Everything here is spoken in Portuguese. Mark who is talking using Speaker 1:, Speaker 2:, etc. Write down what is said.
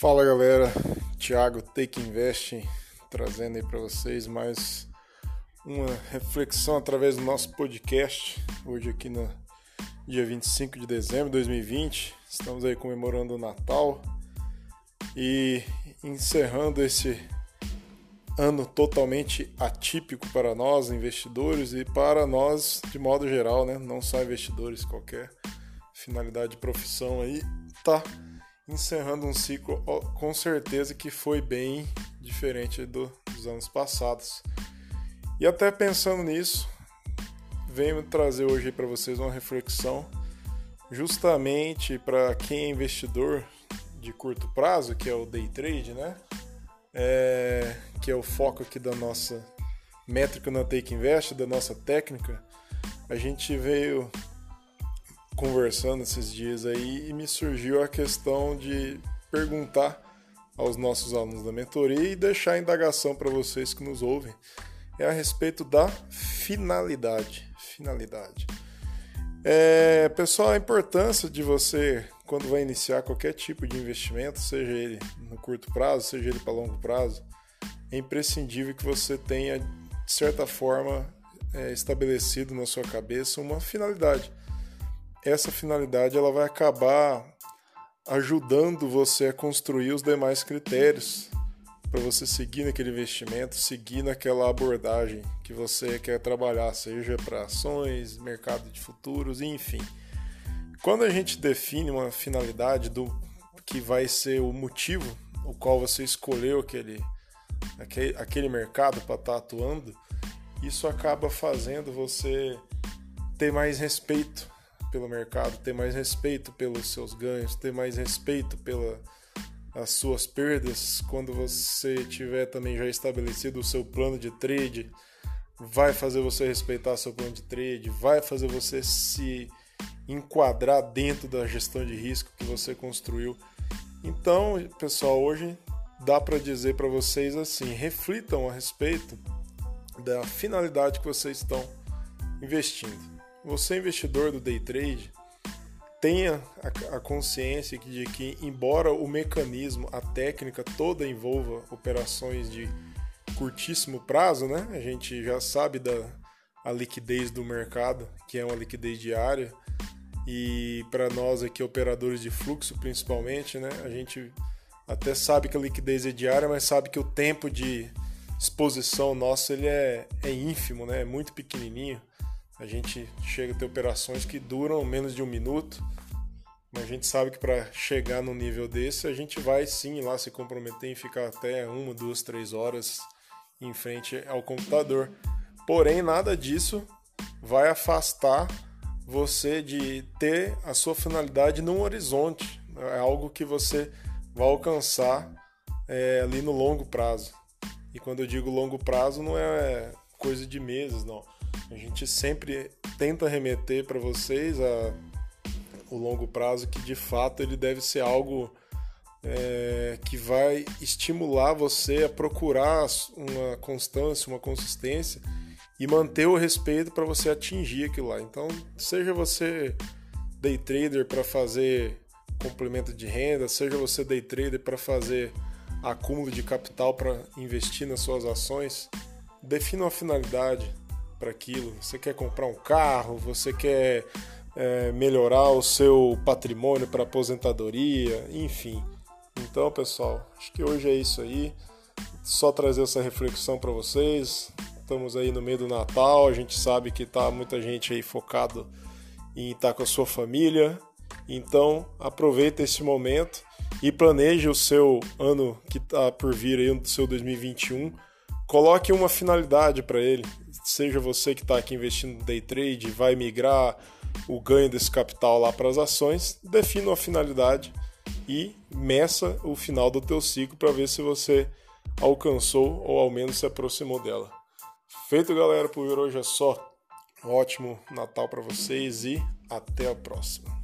Speaker 1: Fala galera, Thiago Take Invest trazendo aí para vocês mais uma reflexão através do nosso podcast. Hoje aqui no dia 25 de dezembro de 2020, estamos aí comemorando o Natal e encerrando esse ano totalmente atípico para nós investidores e para nós de modo geral, né? Não só investidores, qualquer finalidade de profissão aí tá encerrando um ciclo com certeza que foi bem diferente do, dos anos passados. E até pensando nisso, venho trazer hoje para vocês uma reflexão justamente para quem é investidor de curto prazo, que é o day trade, né? É, que é o foco aqui da nossa métrica na Take Invest, da nossa técnica. A gente veio conversando esses dias aí e me surgiu a questão de perguntar aos nossos alunos da mentoria e deixar a indagação para vocês que nos ouvem é a respeito da finalidade. Finalidade. É, pessoal, a importância de você, quando vai iniciar qualquer tipo de investimento, seja ele no curto prazo, seja ele para longo prazo, é imprescindível que você tenha, de certa forma, é, estabelecido na sua cabeça uma finalidade essa finalidade ela vai acabar ajudando você a construir os demais critérios para você seguir naquele investimento, seguir naquela abordagem que você quer trabalhar, seja para ações, mercado de futuros, enfim. Quando a gente define uma finalidade do que vai ser o motivo o qual você escolheu aquele, aquele, aquele mercado para estar tá atuando, isso acaba fazendo você ter mais respeito pelo mercado, ter mais respeito pelos seus ganhos, ter mais respeito pelas suas perdas. Quando você tiver também já estabelecido o seu plano de trade, vai fazer você respeitar seu plano de trade, vai fazer você se enquadrar dentro da gestão de risco que você construiu. Então, pessoal, hoje dá para dizer para vocês assim: reflitam a respeito da finalidade que vocês estão investindo você investidor do day trade tenha a consciência de que embora o mecanismo, a técnica toda envolva operações de curtíssimo prazo, né? A gente já sabe da a liquidez do mercado, que é uma liquidez diária, e para nós aqui operadores de fluxo principalmente, né? A gente até sabe que a liquidez é diária, mas sabe que o tempo de exposição nosso ele é, é ínfimo, né? É muito pequenininho. A gente chega a ter operações que duram menos de um minuto, mas a gente sabe que para chegar no nível desse, a gente vai sim lá se comprometer em ficar até uma, duas, três horas em frente ao computador. Porém, nada disso vai afastar você de ter a sua finalidade num horizonte. É algo que você vai alcançar é, ali no longo prazo. E quando eu digo longo prazo, não é coisa de meses, não. A gente sempre tenta remeter para vocês a o longo prazo que de fato ele deve ser algo é, que vai estimular você a procurar uma constância, uma consistência e manter o respeito para você atingir aquilo lá. Então, seja você day trader para fazer complemento de renda, seja você day trader para fazer acúmulo de capital para investir nas suas ações, defina uma finalidade, para aquilo. Você quer comprar um carro, você quer é, melhorar o seu patrimônio para aposentadoria, enfim. Então, pessoal, acho que hoje é isso aí. Só trazer essa reflexão para vocês. Estamos aí no meio do Natal, a gente sabe que tá muita gente aí focado em estar tá com a sua família. Então, aproveita esse momento e planeje o seu ano que está por vir aí, o seu 2021. Coloque uma finalidade para ele seja você que está aqui investindo no day trade, vai migrar o ganho desse capital lá para as ações, defina uma finalidade e meça o final do teu ciclo para ver se você alcançou ou ao menos se aproximou dela. Feito, galera, por hoje é só. Um ótimo Natal para vocês e até a próxima.